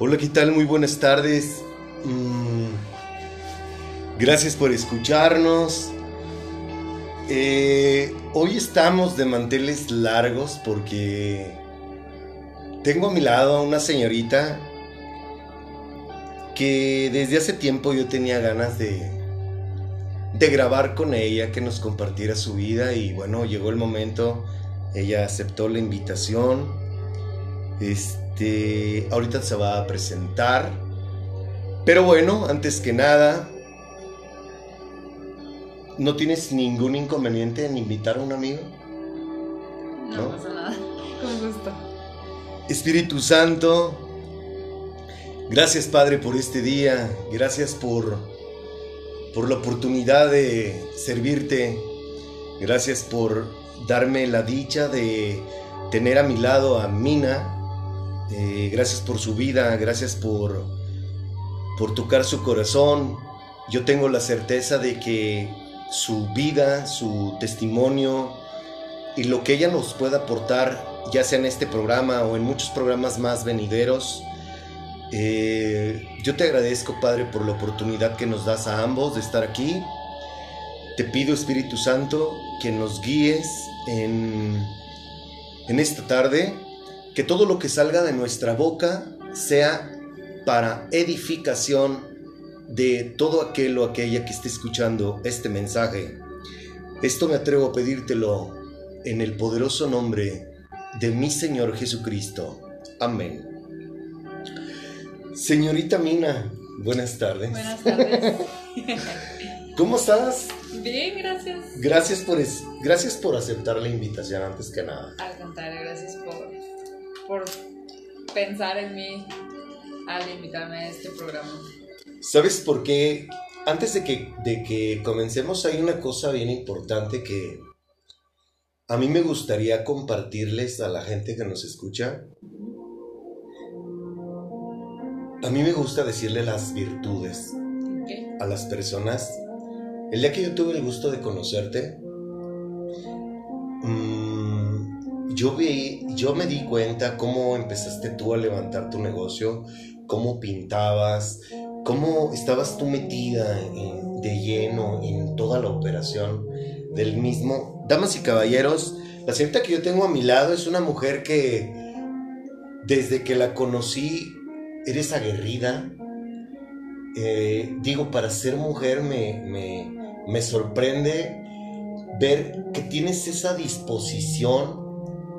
Hola, ¿qué tal? Muy buenas tardes. Mm, gracias por escucharnos. Eh, hoy estamos de manteles largos porque tengo a mi lado a una señorita que desde hace tiempo yo tenía ganas de, de grabar con ella, que nos compartiera su vida y bueno, llegó el momento, ella aceptó la invitación. Este, ahorita se va a presentar. Pero bueno, antes que nada, ¿no tienes ningún inconveniente en invitar a un amigo? No, ¿No? pasa nada. Con gusto. Espíritu Santo, gracias Padre por este día, gracias por, por la oportunidad de servirte, gracias por darme la dicha de tener a mi lado a Mina, eh, gracias por su vida, gracias por, por tocar su corazón. Yo tengo la certeza de que su vida, su testimonio y lo que ella nos pueda aportar, ya sea en este programa o en muchos programas más venideros, eh, yo te agradezco, Padre, por la oportunidad que nos das a ambos de estar aquí. Te pido, Espíritu Santo, que nos guíes en, en esta tarde que todo lo que salga de nuestra boca sea para edificación de todo aquel o aquella que esté escuchando este mensaje. Esto me atrevo a pedírtelo en el poderoso nombre de mi Señor Jesucristo. Amén. Señorita Mina, buenas tardes. Buenas tardes. ¿Cómo estás? Bien, gracias. Gracias por, gracias por aceptar la invitación antes que nada. Al contrario, gracias por por pensar en mí al invitarme a este programa. ¿Sabes por qué? Antes de que, de que comencemos hay una cosa bien importante que a mí me gustaría compartirles a la gente que nos escucha. A mí me gusta decirle las virtudes a las personas. El día que yo tuve el gusto de conocerte, yo vi, yo me di cuenta cómo empezaste tú a levantar tu negocio, cómo pintabas, cómo estabas tú metida de lleno en toda la operación del mismo. Damas y caballeros, la señorita que yo tengo a mi lado es una mujer que desde que la conocí eres aguerrida. Eh, digo, para ser mujer me, me, me sorprende ver que tienes esa disposición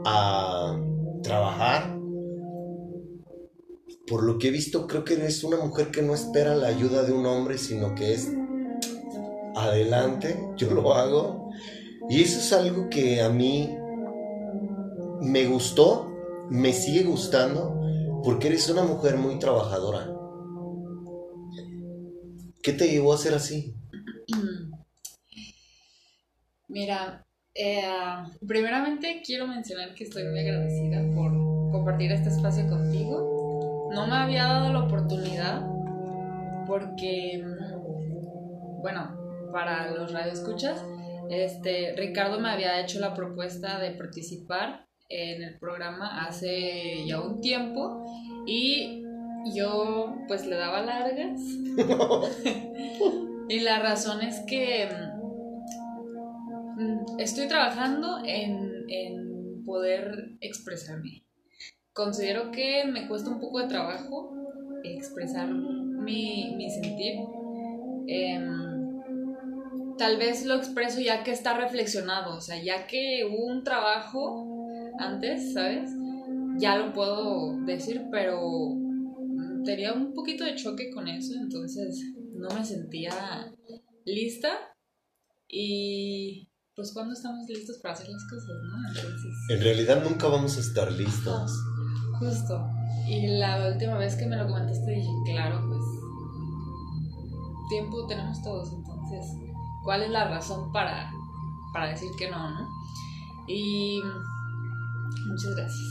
a trabajar. Por lo que he visto, creo que eres una mujer que no espera la ayuda de un hombre, sino que es adelante, yo lo hago. Y eso es algo que a mí me gustó, me sigue gustando, porque eres una mujer muy trabajadora. ¿Qué te llevó a ser así? Mira, eh, primeramente quiero mencionar que estoy muy agradecida por compartir este espacio contigo. No me había dado la oportunidad porque, bueno, para los radioescuchas, este, Ricardo me había hecho la propuesta de participar en el programa hace ya un tiempo y yo pues le daba largas. y la razón es que estoy trabajando en, poder expresarme. Considero que me cuesta un poco de trabajo expresar mi, sentir. Em, tal vez lo expreso ya que está reflexionado, o sea, ya que hubo un trabajo antes, ¿sabes? Ya lo puedo decir, pero tenía un poquito de choque con eso, entonces no me sentía lista y pues cuando estamos listos para hacer las cosas, ¿no? Entonces... En realidad nunca vamos a estar listos. justo. Y la última vez que me lo comentaste dije, claro, pues tiempo tenemos todos, entonces, ¿cuál es la razón para, para decir que no, no? Y muchas gracias.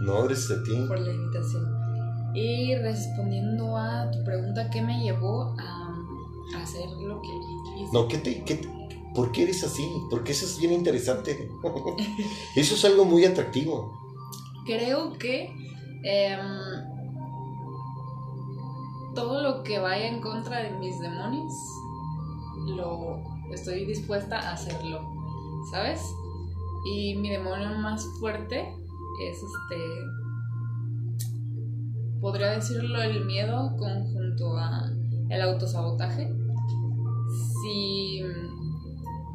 No, gracias a ti. Por la invitación. Y respondiendo a tu pregunta, ¿qué me llevó a, hacer lo que hice? No, ¿qué te, qué, ¿por qué eres así? Porque eso es bien interesante. eso es algo muy atractivo. Creo que em, todo lo que vaya en contra de mis demonios, lo estoy dispuesta a hacerlo, ¿sabes? Y mi demonio más fuerte es este, podría decirlo, el miedo conjunto a el autosabotaje. Si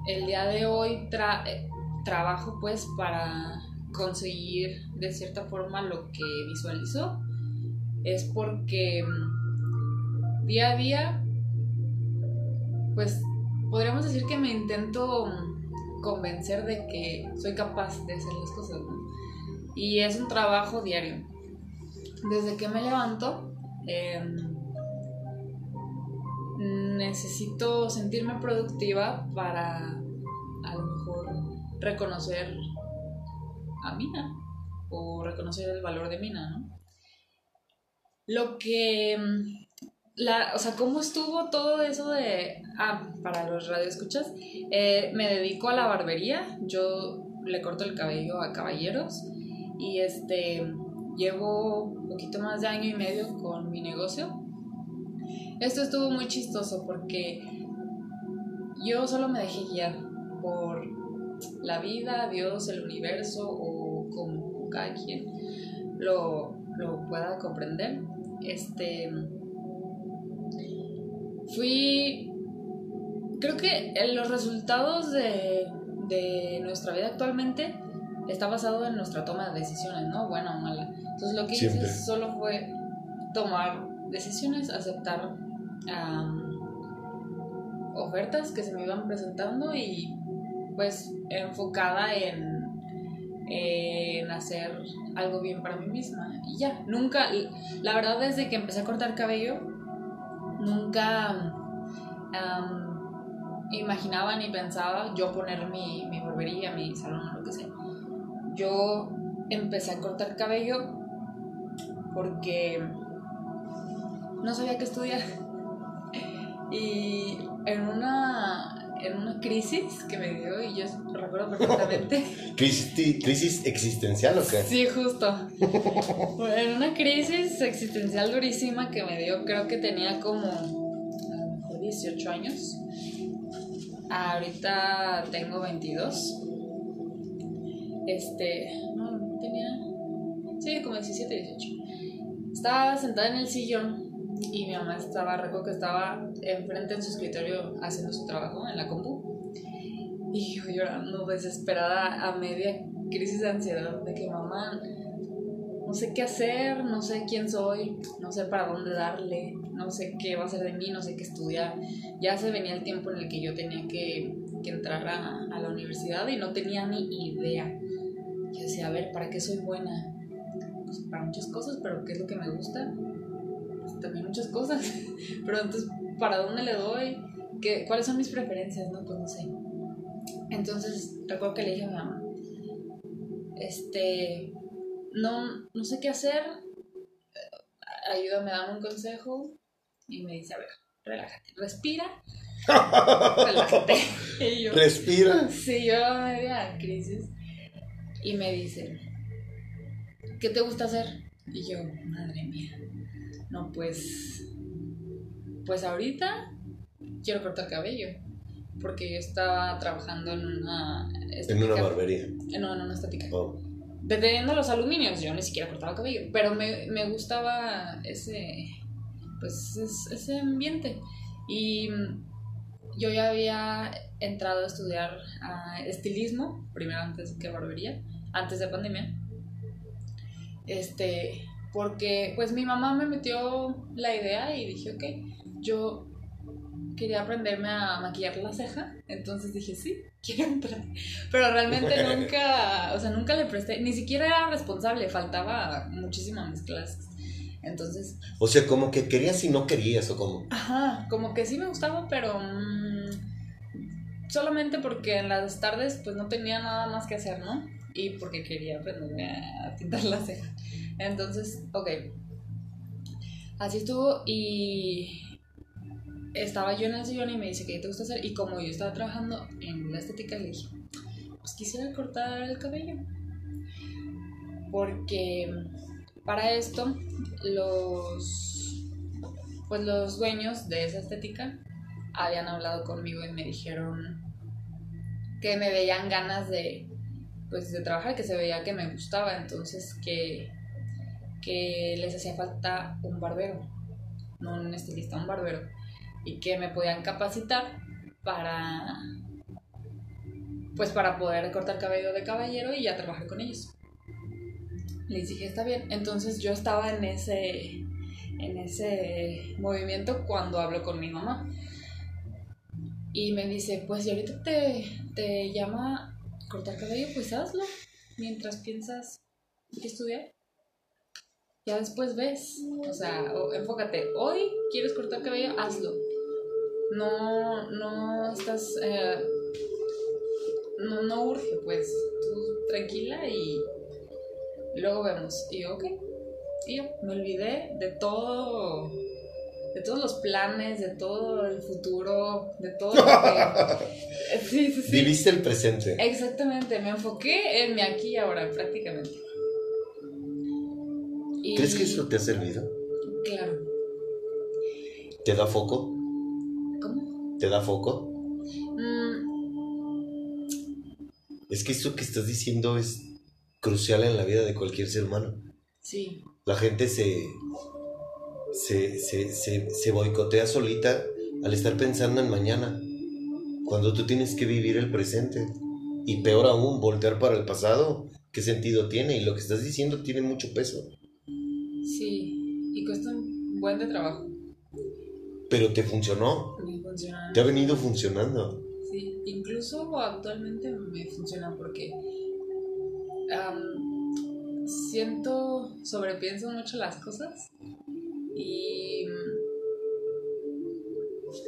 el día de hoy eh, trabajo pues para conseguir de cierta forma lo que visualizo, es porque mm, día a día, pues podríamos decir que me intento convencer de que soy capaz de hacer las cosas, Y es un trabajo diario. Desde que me levanto, em, necesito sentirme productiva para a lo mejor reconocer a Mina o reconocer el valor de Mina, ¿no? Lo que la, o sea, cómo estuvo todo eso de, ah, para los radioescuchas, eh, me dedico a la barbería, yo le corto el cabello a caballeros y este, llevo un poquito más de año y medio con mi negocio. Esto estuvo muy chistoso porque yo solo me dejé guiar por la vida, Dios, el universo o como cada quien lo, lo pueda comprender. Este fui, creo que los resultados de, de nuestra vida actualmente está basado en nuestra toma de decisiones, ¿no? Buena o mala. Entonces lo que hice solo fue tomar decisiones, aceptar ofertas que se me iban presentando y pues enfocada en, en hacer algo bien para mí misma. Y ya, nunca, la verdad desde que empecé a cortar cabello, nunca imaginaba ni pensaba yo poner mi, mi barbería, mi salón o lo que sea. Yo empecé a cortar cabello porque no sabía qué estudiar. Y en una, en una crisis que me dio, y yo recuerdo perfectamente. ¿Crisis, ¿Crisis existencial o qué? Sí, justo. en una crisis existencial durísima que me dio, creo que tenía como a lo mejor 18 años. Ahorita tengo 22. Este, no, tenía, sí, como 17, 18. Estaba sentada en el sillón y mi mamá estaba, recuerdo que estaba enfrente en su escritorio haciendo su trabajo en la compu. Y yo llorando desesperada a media crisis de ansiedad de que mamá, no sé qué hacer, no sé quién soy, no sé para dónde darle, no sé qué va a ser de mí, no sé qué estudiar. Ya se venía el tiempo en el que yo tenía que, que entrar a, a, la universidad y no tenía ni idea. Yo decía, a ver, ¿para qué soy buena? Pues para muchas cosas, pero ¿qué es lo que me gusta? También muchas cosas, pero entonces, ¿para dónde le doy? ¿Qué, ¿Cuáles son mis preferencias? No, pues no sé. Entonces, recuerdo que le dije a mi mamá, este, no, no sé qué hacer, ayúdame, dame un consejo, y me dice, a ver, relájate, respira, relájate. Y yo, ¿Respira? Sí, yo media crisis, y me dice, ¿qué te gusta hacer? Y yo, madre mía, no, pues, pues ahorita quiero cortar cabello, porque yo estaba trabajando en una... En una barbería. No, en una estética. Oh. los aluminios, yo ni siquiera cortaba cabello, pero me, me gustaba ese, pues, ese ambiente. Y yo ya había entrado a estudiar estilismo, primero antes que barbería, antes de pandemia. Este, porque pues mi mamá me metió la idea y dije, ok, yo quería aprenderme a maquillar la ceja, entonces dije, sí, quiero entrar. Pero realmente nunca, o sea, nunca le presté, ni siquiera era responsable, faltaba muchísimo a mis clases. Entonces... O sea, como que querías y no querías, o como... Ajá, como que sí me gustaba, pero... Mm, solamente porque en las tardes pues no tenía nada más que hacer, ¿no? Y porque quería aprenderme a pintar la ceja. Entonces, ok. Así estuvo y estaba yo en el sillón y me dice, ¿qué te gusta hacer? Y como yo estaba trabajando en la estética, le dije, pues quisiera cortar el cabello. Porque para esto, los, pues los dueños de esa estética habían hablado conmigo y me dijeron que me veían ganas de, pues, de trabajar, que se veía que me gustaba, entonces que, que les hacía falta un barbero, no un estilista, un barbero, y que me podían capacitar para, pues, para poder cortar cabello de caballero y ya trabajar con ellos. Les dije, está bien, entonces yo estaba en ese, en ese movimiento cuando hablo con mi mamá. Y me dice, pues si ahorita te, te llama cortar cabello, pues hazlo. Mientras piensas qué estudiar. Ya después ves. O sea, enfócate. Hoy quieres cortar cabello, hazlo. No, no estás... Eh, no, no urge, pues. Tú tranquila y luego vemos. Y ok. Y yo me olvidé de todo de todos los planes, de todo el futuro, de todo lo que... sí, sí, sí. Viviste el presente. Exactamente, me enfoqué en mi aquí y ahora prácticamente. ¿Crees que eso te ha servido? Claro. ¿Te da foco? ¿Cómo? ¿Te da foco? Mm. Es que esto que estás diciendo es crucial en la vida de cualquier ser humano. Sí. La gente se, se, se, se, boicotea solita al estar pensando en mañana, cuando tú tienes que vivir el presente. Y peor aún, voltear para el pasado, ¿qué sentido tiene? Y lo que estás diciendo tiene mucho peso. Sí, y cuesta un buen de trabajo. Pero te funcionó. Me funciona. Te ha venido funcionando. Sí, incluso actualmente me funciona porque siento, sobrepienso mucho las cosas y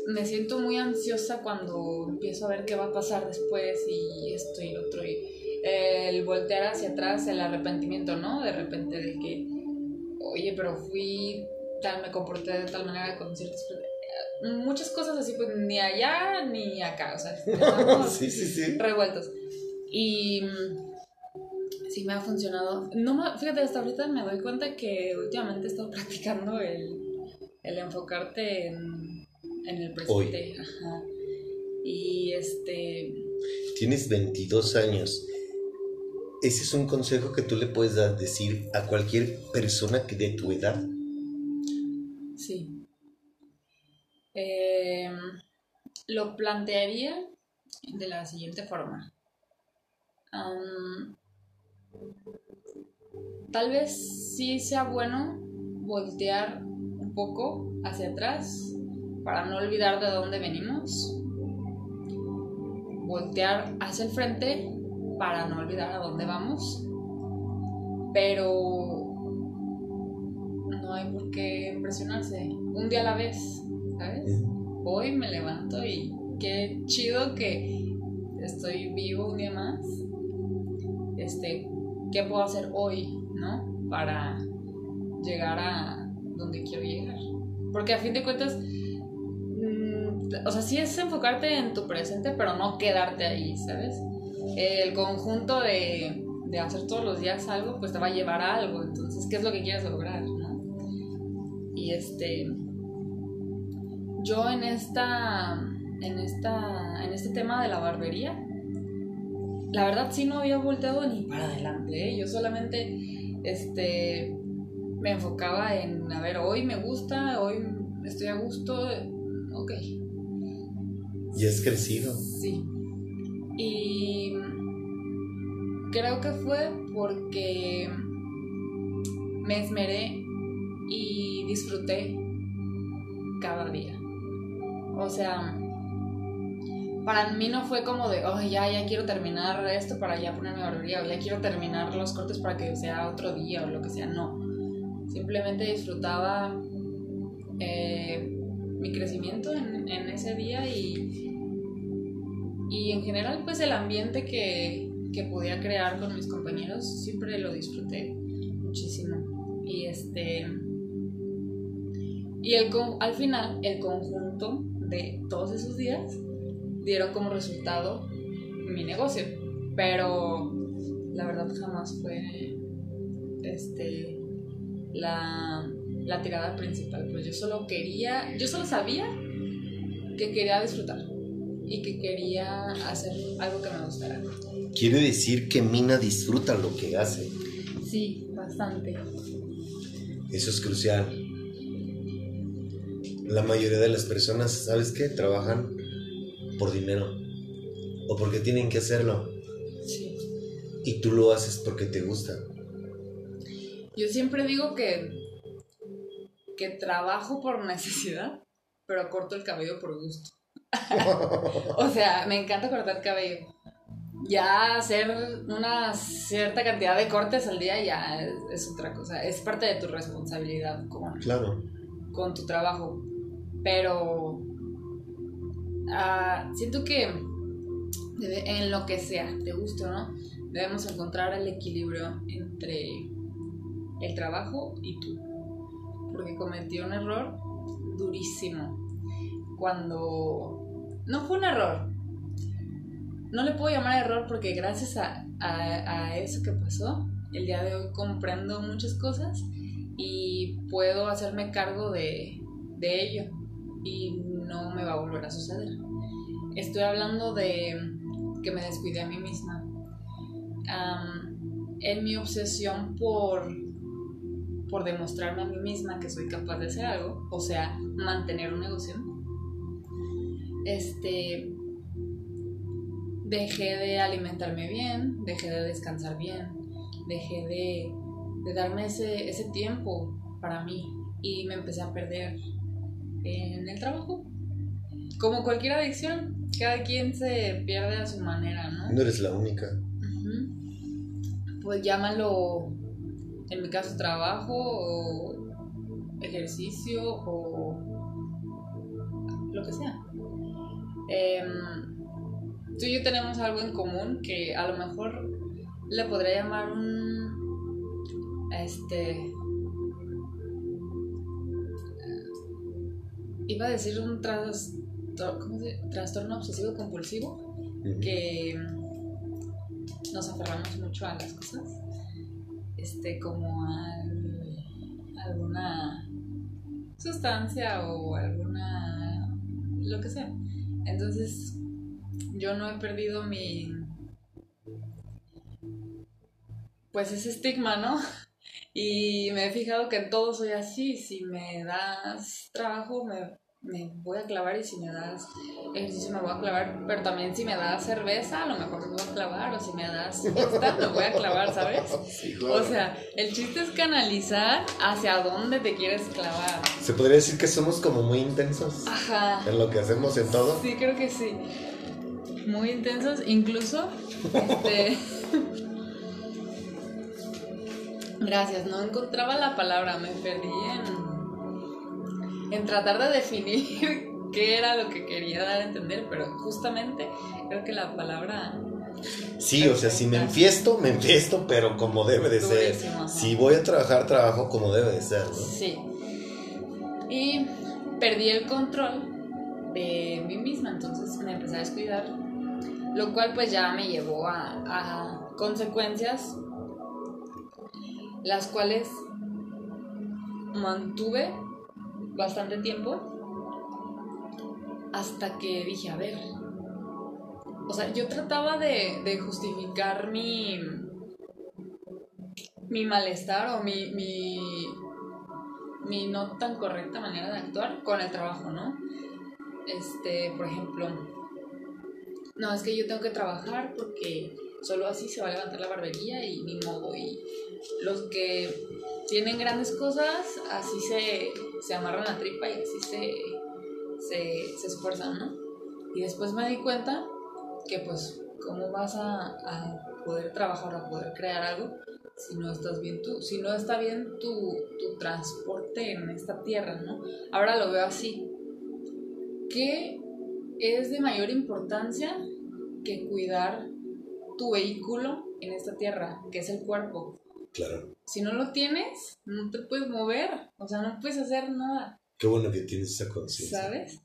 me siento muy ansiosa cuando empiezo a ver qué va a pasar después y esto y lo otro y el voltear hacia atrás, el arrepentimiento, ¿no? De repente de que, oye, pero fui tal, me comporté de tal manera con ciertas muchas cosas así, pues ni allá ni acá, o sea, sí, sí, sí. revueltos. Y sí me ha funcionado. No fíjate, hasta ahorita me doy cuenta que últimamente he estado practicando el, el enfocarte en, en el presente. Ajá. Y este... Tienes 22 años. ¿Ese es un consejo que tú le puedes dar, decir a cualquier persona que de tu edad? Sí. Eh, lo plantearía de la siguiente forma. Tal vez sí sea bueno voltear un poco hacia atrás para no olvidar de dónde venimos. Voltear hacia el frente para no olvidar a dónde vamos. Pero no hay por qué impresionarse. Un día a la vez, ¿sabes? Hoy me levanto y qué chido que estoy vivo un día más. Este, ¿qué puedo hacer hoy, no? Para llegar a donde quiero llegar. Porque a fin de cuentas, mm, o sea, sí es enfocarte en tu presente, pero no quedarte ahí, ¿sabes? El conjunto de, de hacer todos los días algo, pues te va a llevar a algo. Entonces, ¿qué es lo que quieres lograr, no? Y este, yo en esta, en esta, en este tema de la barbería, la verdad sí no había volteado ni para adelante, ¿eh? yo solamente este, me enfocaba en, a ver, hoy me gusta, hoy estoy a gusto, ok. Y has crecido. Sí. Y creo que fue porque me esmeré y disfruté cada día. O sea, para mí no fue como de, oh, ya, ya quiero terminar esto para ya ponerme barbería, o ya quiero terminar los cortes para que sea otro día o lo que sea, no. Simplemente disfrutaba eh, mi crecimiento en, ese día y, y en general pues el ambiente que, que podía crear con mis compañeros siempre lo disfruté muchísimo. Y este... Y el, al final, el conjunto de todos esos días dieron como resultado mi negocio. Pero la verdad jamás fue este la la tirada principal. Pues yo solo quería, yo solo sabía que quería disfrutar y que quería hacer algo que me gustara. Quiere decir que Mina disfruta lo que hace. Sí, bastante. Eso es crucial. La mayoría de las personas, ¿sabes qué? Trabajan por dinero o porque tienen que hacerlo. Sí. Y tú lo haces porque te gusta. Yo siempre digo que que trabajo por necesidad, pero corto el cabello por gusto. o sea, me encanta cortar cabello. Ya hacer una cierta cantidad de cortes al día ya es, otra cosa. Es parte de tu responsabilidad con, claro. con tu trabajo. Pero ah, siento que en lo que sea, te gusta no, debemos encontrar el equilibrio entre el trabajo y tú porque cometí un error durísimo. Cuando... No fue un error. No le puedo llamar error porque gracias a, a, eso que pasó, el día de hoy comprendo muchas cosas y puedo hacerme cargo de, de ello y no me va a volver a suceder. Estoy hablando de que me descuidé a mí misma. en mi obsesión por por demostrarme a mí misma que soy capaz de hacer algo, o sea, mantener un negocio. Este, dejé de alimentarme bien, dejé de descansar bien, dejé de, darme ese, ese tiempo para mí y me empecé a perder en el trabajo. Como cualquier adicción, cada quien se pierde a su manera, ¿no? No eres la única. Pues llámalo en mi caso trabajo o ejercicio o lo que sea. Em, tú y yo tenemos algo en común que a lo mejor le podría llamar un este iba a decir un trastorno obsesivo compulsivo que nos aferramos mucho a las cosas este, como alguna sustancia o alguna, lo que sea. Entonces, yo no he perdido mi, pues ese estigma, ¿no? Y me he fijado que en todo soy así. Si me das trabajo, me me voy a clavar y si me das ejercicio me voy a clavar, pero también si me das cerveza, a lo mejor me voy a clavar, o si me das esta, me voy a clavar, ¿sabes? O sea, el chiste es canalizar hacia dónde te quieres clavar. ¿Se podría decir que somos como muy intensos? Ajá. En lo que hacemos en todo. Sí, creo que sí. Muy intensos, incluso, este... Gracias, no encontraba la palabra, me perdí en en tratar de definir qué era lo que quería dar a entender, pero justamente creo que la palabra... Sí, o sea, si me enfiesto, me enfiesto, pero como debe de ser. Si voy a trabajar, trabajo como debe de ser, ¿no? Sí. Y perdí el control de mí misma, entonces me empecé a descuidar, lo cual pues ya me llevó a, a consecuencias las cuales mantuve bastante tiempo hasta que dije, a ver, o sea, yo trataba de, justificar mi, mi malestar o mi, mi, mi no tan correcta manera de actuar con el trabajo, ¿no? Este, por ejemplo, no, es que yo tengo que trabajar porque solo así se va a levantar la barbería y ni modo. Y los que tienen grandes cosas, así se, se amarran la tripa y así se, se, esfuerzan, ¿no? Y después me di cuenta que pues, ¿cómo vas a, a poder trabajar, a poder crear algo si no estás bien tú, si no está bien tu, tu transporte en esta tierra, ¿no? Ahora lo veo así. ¿Qué es de mayor importancia que cuidar tu vehículo en esta tierra, que es el cuerpo? Claro. Si no lo tienes, no te puedes mover, o sea, no puedes hacer nada. Qué bueno que tienes esa conciencia. ¿Sabes?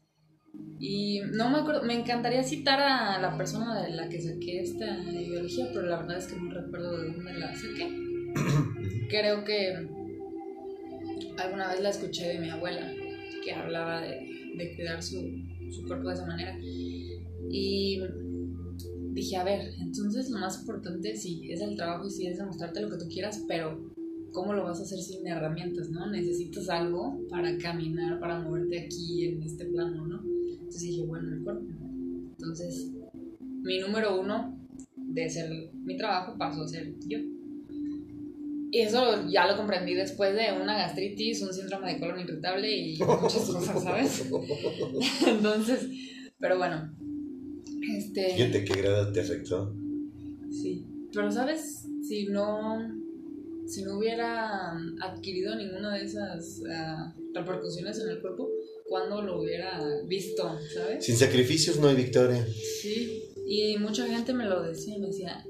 Y no me acuerdo, me encantaría citar a la persona de la que saqué esta ideología, pero la verdad es que no recuerdo de dónde la saqué. Creo que alguna vez la escuché de mi abuela, que hablaba de, de cuidar su, su cuerpo de esa manera. Y dije, a ver, entonces lo más importante sí es el trabajo y sí es demostrarte lo que tú quieras, pero ¿cómo lo vas a hacer sin herramientas, no? Necesitas algo para caminar, para moverte aquí en este plano, ¿no? Entonces dije, bueno, el cuerpo. Entonces, mi número uno de ser mi trabajo pasó a ser yo. Y eso ya lo comprendí después de una gastritis, un síndrome de colon irritable y muchas cosas, ¿sabes? Entonces, pero bueno. Este. Fíjate qué grado te afectó. Sí. Pero, ¿sabes? Si no. Si no hubiera adquirido ninguna de esas ah, repercusiones en el cuerpo, ¿cuándo lo hubiera visto? ¿Sabes? Sin sacrificios no hay victoria. Sí. Y mucha gente me lo decía, me decía,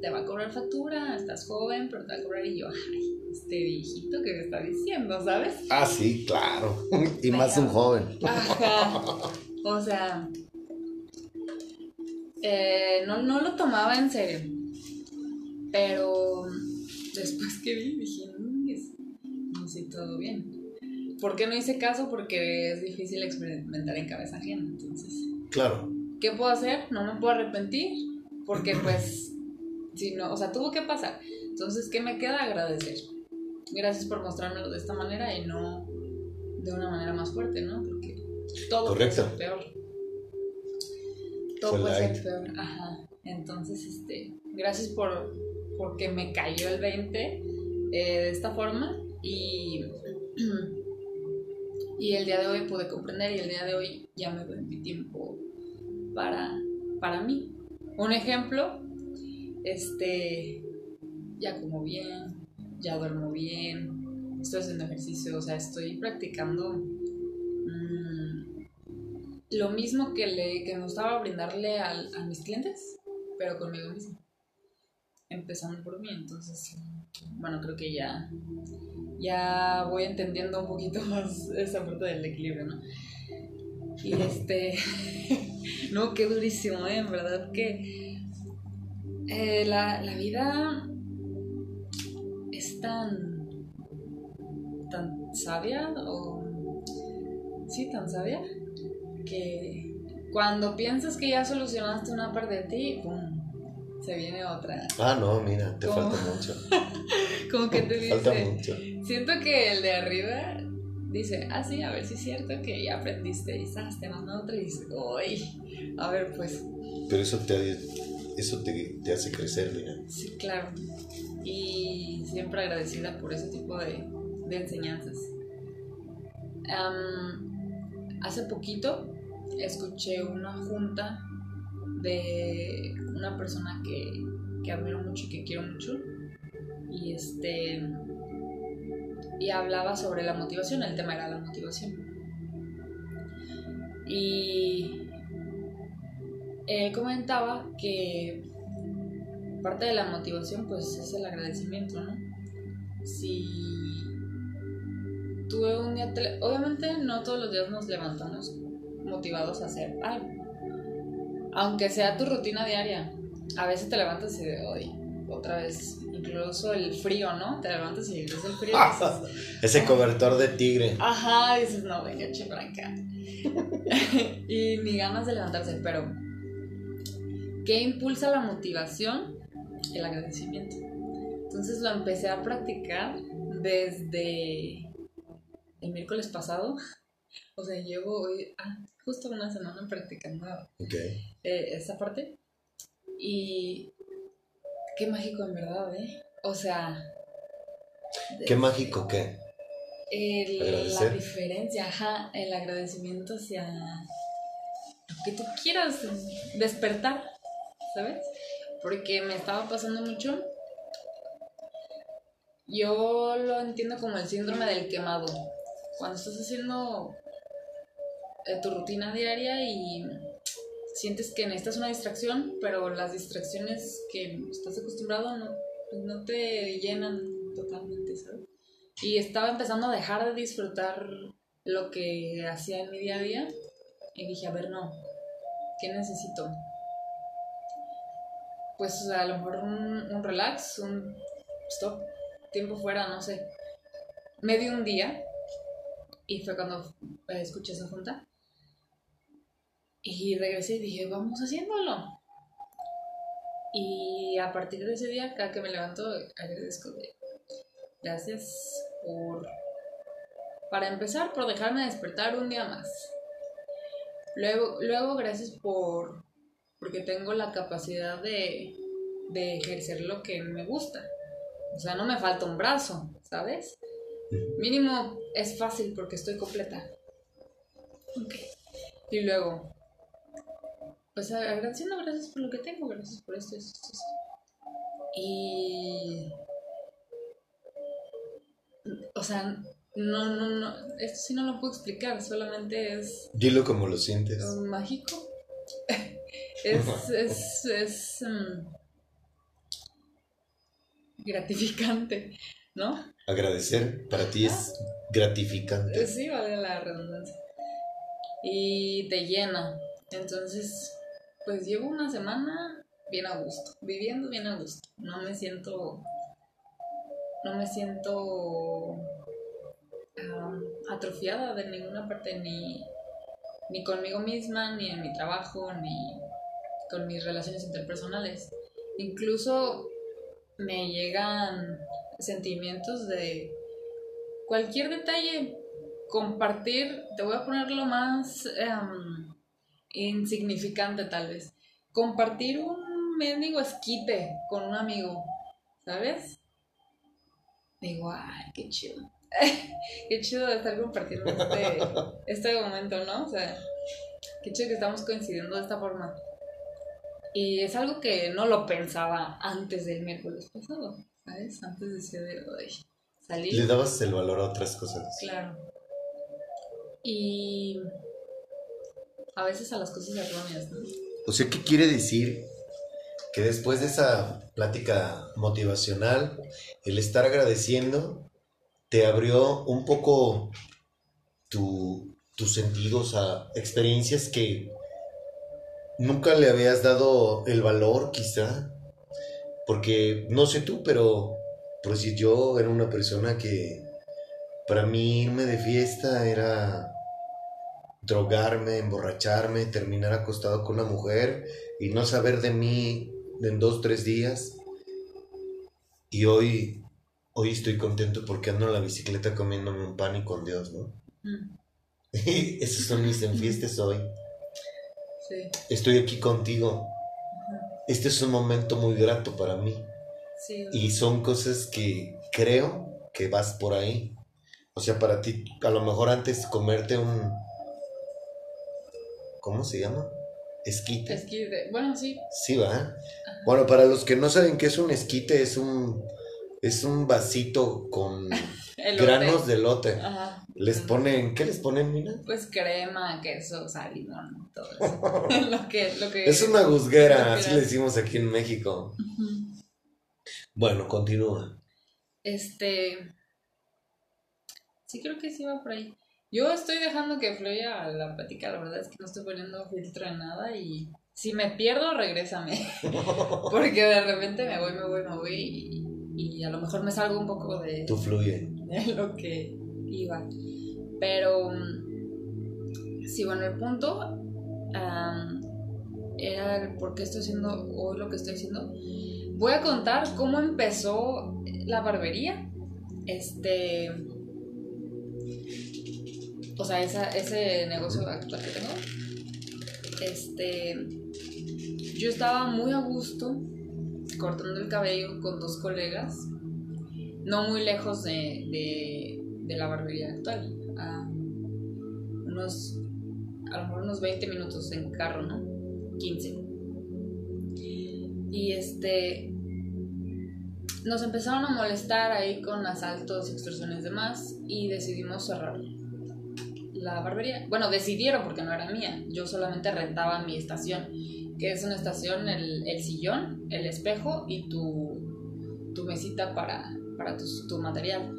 te va a cobrar factura, estás joven, pero te va a cobrar. Y yo, ay, este viejito que me está diciendo, ¿sabes? Ah, sí, claro. y más un joven. Ajá. O sea, eh, no, no lo tomaba en serio. Pero después que vi, dije, no, no sé, todo bien. ¿Por qué no hice caso? Porque es difícil experimentar en cabeza ajena, entonces. Claro. ¿Qué puedo hacer? No me puedo arrepentir, porque pues, si no, o sea, tuvo que pasar. Entonces, ¿qué me queda? Agradecer. Gracias por mostrármelo de esta manera y no de una manera más fuerte, ¿no? Porque todo ser peor. Todo puede ser peor. Ajá. Entonces, este, gracias por porque me cayó el 20 eh, de esta forma y y el día de hoy pude comprender y el día de hoy ya me doy mi tiempo para, para mí. Un ejemplo, este, ya como bien, ya duermo bien, estoy haciendo ejercicio, o sea, estoy practicando mm, lo mismo que, le, que me gustaba brindarle a mis clientes, pero conmigo mismo. Empezando por mí, entonces, bueno, creo que ya, ya voy entendiendo un poquito más esa parte del equilibrio, ¿no? Y este, no, qué durísimo, ¿eh? En verdad que eh, la, la, vida es tan, tan sabia, o sí, tan sabia, que cuando piensas que ya solucionaste una parte de ti, ¡pum! Se viene otra. Ah, no, mira, te falta mucho. como que te dice. Falta mucho. Siento que el de arriba dice, ah, sí, a ver si es cierto que ya aprendiste y estás, te manda otra y dice, uy, a ver, pues. Pero eso te, eso te, te hace crecer, mira. Sí, claro. Y siempre agradecida por ese tipo de, de enseñanzas. Hace poquito escuché una junta de una persona que, que admiro mucho y que quiero mucho. Y este y hablaba sobre la motivación, el tema era la motivación. Y él comentaba que parte de la motivación pues es el agradecimiento, ¿no? Si tuve un día, obviamente no todos los días nos levantamos motivados a hacer algo, aunque sea tu rutina diaria, a veces te levantas y de hoy otra vez, incluso el frío, ¿no? Te levantas y el frío. Ese cobertor de tigre. Ajá, dices, no, venga, acá. y ni ganas de levantarse, pero ¿qué impulsa la motivación? El agradecimiento. Entonces lo empecé a practicar desde el miércoles pasado. O sea, llevo hoy, ah, justo una semana practicando okay. eh, esa parte. Y Qué mágico en verdad, ¿eh? O sea... ¿Qué mágico qué? la diferencia, ajá, el agradecimiento hacia lo que tú quieras despertar, ¿sabes? Porque me estaba pasando mucho. Yo lo entiendo como el síndrome del quemado. Cuando estás haciendo eh, tu rutina diaria y sientes que necesitas una distracción, pero las distracciones que estás acostumbrado no, pues no te llenan totalmente, ¿sabes? Y estaba empezando a dejar de disfrutar lo que hacía en mi día a día y dije, a ver, no, ¿qué necesito? Pues a lo mejor un, un relax, un stop, tiempo fuera, no sé. me di un día y fue cuando eh, escuché esa junta. Y regresé y dije, vamos haciéndolo. Y a partir de ese día, cada que me levanto, agradezco de gracias por, para empezar, por dejarme despertar un día más. Luego, luego gracias por, porque tengo la capacidad de, de ejercer lo que me gusta. O sea, no me falta un brazo, ¿sabes? Mínimo es fácil porque estoy completa. Ok. Y luego, pues agradeciendo, gracias por lo que tengo, gracias por esto, esto, esto. Y. O sea, no, no, no. Esto sí no lo puedo explicar, solamente es. Dilo como lo sientes. Mágico. es. es. es. Um, gratificante, ¿no? Agradecer para ti es gratificante. Sí, vale la redundancia. Y te llena. Entonces, pues llevo una semana bien a gusto, viviendo bien a gusto. No me siento. No me siento. atrofiada de ninguna parte, ni, ni conmigo misma, ni en mi trabajo, ni con mis relaciones interpersonales. Incluso me llegan sentimientos de cualquier detalle, compartir, te voy a poner lo más em, insignificante tal vez, compartir un mendigo esquite con un amigo, ¿sabes? Digo, ay, qué chido. qué chido estar compartiendo este, este momento, ¿no? O sea, qué chido que estamos coincidiendo de esta forma. Y es algo que no lo pensaba antes del miércoles pasado, ¿sabes? Antes de de hoy. Salir. Le dabas el valor a otras cosas. Claro. Y a veces a las cosas erróneas, ¿no? O sea, ¿qué quiere decir? Que después de esa plática motivacional, el estar agradeciendo te abrió un poco tu, tus sentidos a experiencias que nunca le habías dado el valor, quizá, porque no sé tú, pero pues si yo era una persona que para mí irme de fiesta era drogarme, emborracharme, terminar acostado con una mujer y no saber de mí en dos, tres días. Y hoy, hoy estoy contento porque ando en la bicicleta comiéndome un pan y con Dios, ¿no? Mm. Esos son mis enfiestes hoy. Estoy aquí contigo. Este es un momento muy grato para mí. Y son cosas que creo que vas por ahí. O sea, para ti, a lo mejor antes comerte un... ¿Cómo se llama? Esquite. Esquite. Bueno, sí. Sí, va. Bueno, para los que no saben qué es un esquite, es un es un vasito con granos de lote. Ajá. Les ponen, ¿qué les ponen, Mina? Pues crema, queso, sal, limón, todo eso. lo que, lo que, es una guzguera, así le decimos aquí en México. Bueno, continúa. Este. Sí, creo que sí va por ahí. Yo estoy dejando que fluya la plática, la verdad es que no estoy poniendo filtro en nada y si me pierdo, regrésame. Porque de repente me voy, me voy, me voy y y a lo mejor me salgo un poco de, Tú fluye. de lo que iba. Pero, mm, sí, bueno, el punto era el por qué estoy haciendo hoy lo que estoy haciendo. Voy a contar cómo empezó la barbería. Este. O sea, ese negocio actual que tengo. Este. Yo estaba muy a gusto cortando el cabello con dos colegas, no muy lejos de, la barbería actual, a unos, a lo mejor unos 20 minutos en carro, ¿no? 15. Y este, nos empezaron a molestar ahí con asaltos y extorsiones demás y decidimos cerrar la barbería. Bueno, decidieron porque no era mía, yo solamente rentaba mi estación que es una estación, el, sillón, el espejo y tu, tu mesita para, para tu, material.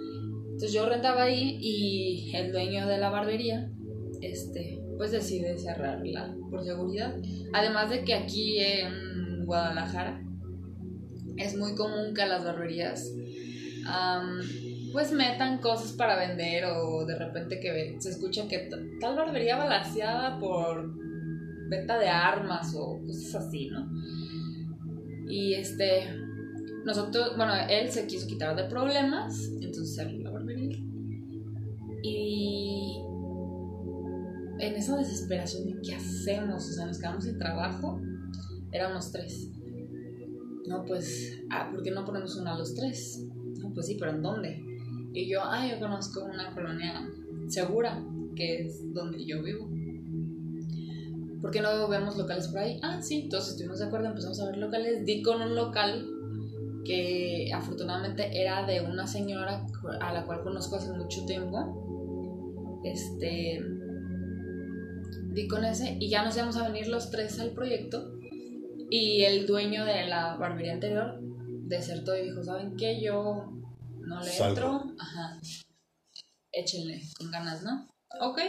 Entonces yo rentaba ahí y el dueño de la barbería, este, pues decide cerrarla por seguridad. Además de que aquí en Guadalajara es muy común que las barberías pues metan cosas para vender o de repente que se escucha que tal barbería balaseada por venta de armas o cosas así, ¿no? Y este, nosotros, bueno, él se quiso quitar de problemas, entonces en esa desesperación de qué hacemos, o sea, nos quedamos sin trabajo, éramos tres. No, pues, ah, ¿por qué no ponemos una a los tres? No, pues sí, pero ¿en dónde? Y yo, ah, yo conozco una colonia segura, que es donde yo vivo. ¿Por qué no vemos locales por ahí? Ah, sí, entonces estuvimos de acuerdo, empezamos a ver locales. Di con un local que afortunadamente era de una señora a la cual conozco hace mucho tiempo. Este. Di con ese y ya nos íbamos a venir los tres al proyecto. Y el dueño de la barbería anterior desertó y dijo: ¿Saben qué? Yo no le entro. Ajá. Échenle con ganas, ¿no? Ok.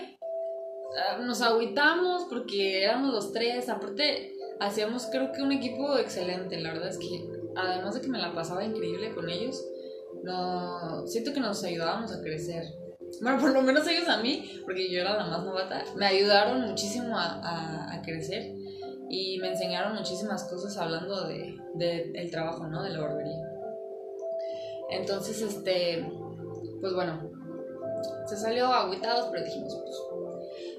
Ah, nos agüitamos porque éramos los tres. Aparte, hacíamos creo que un equipo excelente. La verdad es que, además de que me la pasaba increíble con ellos, no, siento que nos ayudábamos a crecer. Bueno, por lo menos ellos a mí, porque yo era la más novata, me ayudaron muchísimo a, a, crecer y me enseñaron muchísimas cosas hablando de, de, del trabajo, ¿no? De la barbería. Entonces, este, pues bueno, se salió agüitados, pero dijimos, pues,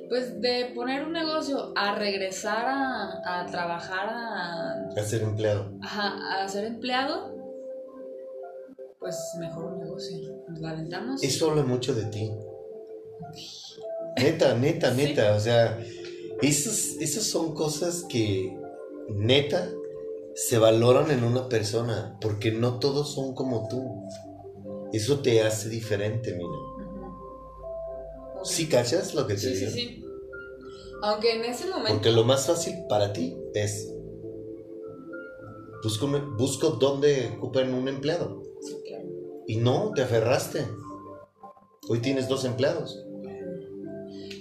pues de poner un negocio a regresar a, trabajar a... A ser empleado. Ajá, a ser empleado, pues mejor un negocio. Nos la aventamos. Eso habla mucho de ti. Neta, neta, neta. O sea, esas, esas son cosas que neta se valoran en una persona, porque no todos son como tú. Eso te hace diferente, mira. ¿Sí cachas lo que te digo? Sí, sí. Aunque en ese momento. Porque lo más fácil para ti es. Busco, busco dónde ocupen un empleado. Y no, te aferraste. Hoy tienes dos empleados.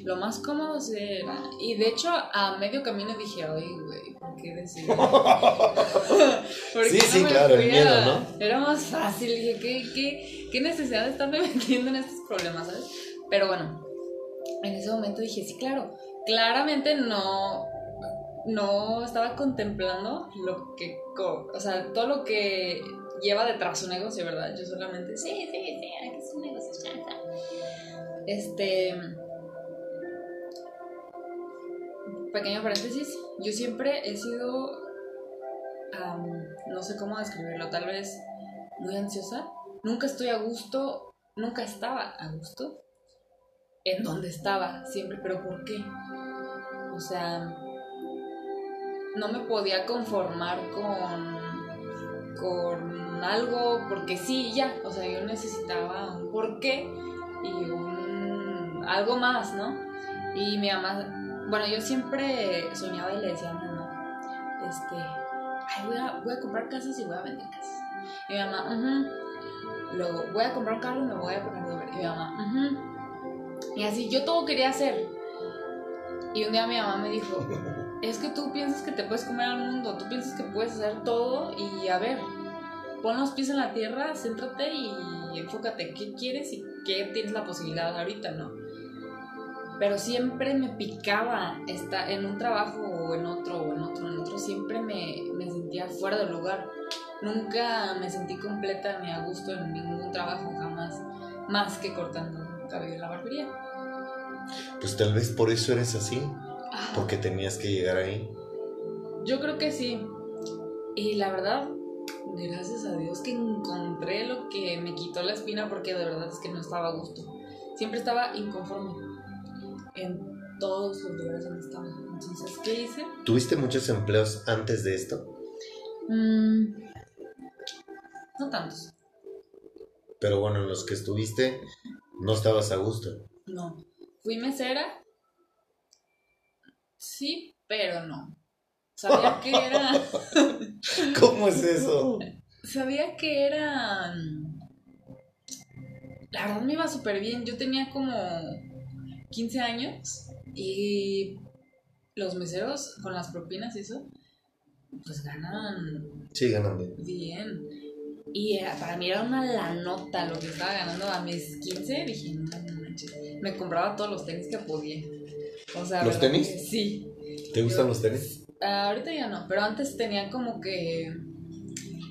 Lo más cómodo era. Y de hecho, a medio camino dije, oye, güey, ¿por qué decidí? sí, sí, claro, el miedo, ¿no? Era más fácil. Dije, ¿qué, qué, qué necesidad de estarme metiendo en estos problemas, ¿sabes? Pero bueno, en ese momento dije, sí, claro, claramente no, no estaba contemplando lo que, o sea, todo lo que lleva detrás un negocio, ¿verdad? Yo solamente, sí, sí, sí, aquí es un negocio, chanta. Este, pequeño paréntesis, yo siempre he sido, no sé cómo describirlo, tal vez muy ansiosa. Nunca estoy a gusto, nunca estaba a gusto en donde estaba siempre, pero ¿por qué? O sea, no me podía conformar con, con algo porque sí, ya, o sea, yo necesitaba un porqué y un, algo más, ¿no? Y mi mamá, bueno, yo siempre soñaba y le decía a mi mamá, este, ay, voy a, voy a comprar casas y voy a vender casas. Y mi mamá, luego voy a comprar un carro y me voy a poner de ver. Y mi mamá, y así yo todo quería hacer. Y un día mi mamá me dijo, es que tú piensas que te puedes comer al mundo, tú piensas que puedes hacer todo y a ver, pon los pies en la tierra, céntrate y enfócate qué quieres y qué tienes la posibilidad ahorita, ¿no? Pero siempre me picaba estar en un trabajo o en otro o en otro, en otro, siempre me, me sentía fuera del lugar. Nunca me sentí completa ni a gusto en ningún trabajo, jamás, más que cortando cabello en la barbería. Pues tal vez por eso eres así, ah. porque tenías que llegar ahí. Yo creo que sí. Y la verdad, gracias a Dios que encontré lo que me quitó la espina porque de verdad es que no estaba a gusto. Siempre estaba inconforme en todos los lugares donde estaba. Entonces, ¿qué hice? ¿Tuviste muchos empleos antes de esto? Mm, no tantos. Pero bueno, en los que estuviste, no estabas a gusto. No. Fui mesera. Sí, pero no. Sabía que era. ¿Cómo es eso? Sabía que era. La verdad me iba súper bien. Yo tenía como 15 años y los meseros con las propinas y eso, pues ganan. Sí, ganan bien. Bien. Y era, para mí era una la nota lo que estaba ganando a mis 15. Dije, no, no manches. Me compraba todos los tenis que podía. O sea, ¿Los ¿verdad tenis? Sí. ¿Te gustan Yo- los tenis? Ah, ahorita ya no, pero antes tenían como que.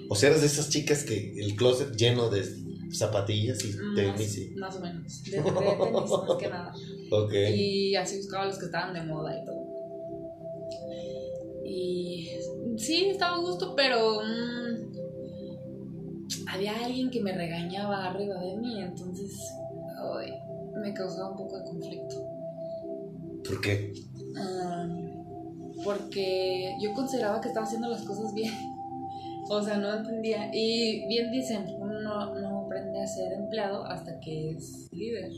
O sea, eres de esas chicas que el closet lleno de zapatillas y mm, tenis y... Más, más o menos. De, de tenis, más que nada. Ok. Y así buscaba los que estaban de moda y todo. Y sí, estaba a gusto, pero mm, había alguien que me regañaba arriba de mí, entonces ay, me causaba un poco de conflicto. ¿Por qué? Ah, porque yo consideraba que estaba haciendo las cosas bien. O sea, no entendía. Y bien dicen, uno no, aprende a ser empleado hasta que es líder.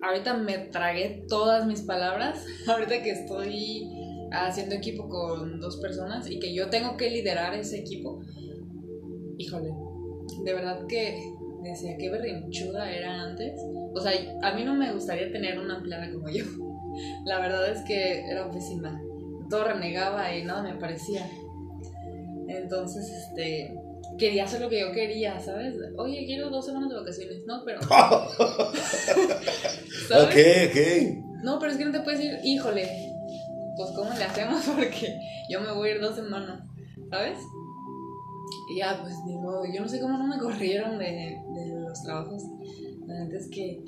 Ahorita me tragué todas mis palabras. Ahorita que estoy haciendo equipo con dos personas y que yo tengo que liderar ese equipo. Híjole, de verdad que decía qué berrinchuda era antes. O sea, a mí no me gustaría tener una empleada como yo. La verdad es que era pésima. Todo renegaba y nada me parecía. Entonces, este, quería hacer lo que yo quería, ¿sabes? Oye, quiero dos semanas de vacaciones. No, pero... ¿sabes? Ok, ok. No, pero es que no te puedes ir, híjole, pues ¿cómo le hacemos? Porque yo me voy a ir dos semanas, ¿sabes? Y ya, pues modo, yo no sé cómo no me corrieron de, de los trabajos. La verdad es que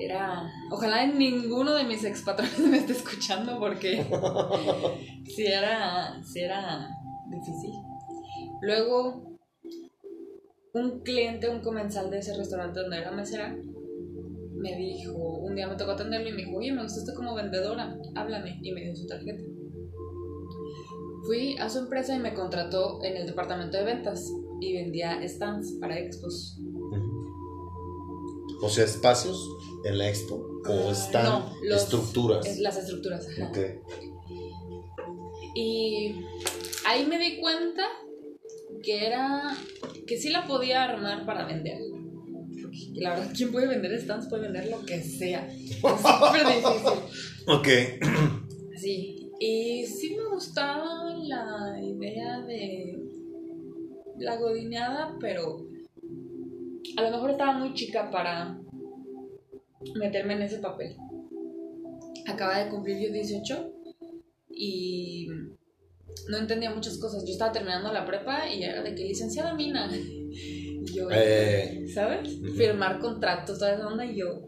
era... Ojalá ninguno de mis expatrones me esté escuchando porque sí era, sí era difícil. Luego, un cliente, un comensal de ese restaurante donde era mesera, me dijo, un día me tocó atenderlo y me dijo, oye, me gustaste como vendedora, háblame, y me dio su tarjeta. Fui a su empresa y me contrató en el departamento de ventas y vendía stands para expos. O sea, espacios en la expo o Ah, están no, los- estructuras. Es- Las estructuras, ajá. Ok. Y ahí me di cuenta que era, que sí la podía armar para vender. Porque la verdad, ¿quién puede vender stands? Puede vender lo que sea. Es súper difícil. Ok. Sí, y sí me gustaba la idea de la godineada, pero a lo mejor estaba muy chica para meterme en ese papel. Acaba de cumplir yo 18 y no entendía muchas cosas. Yo estaba terminando la prepa y era de que licenciada Mina. Y yo, Eh. ¿sabes? Firmar contratos, toda esa onda y yo.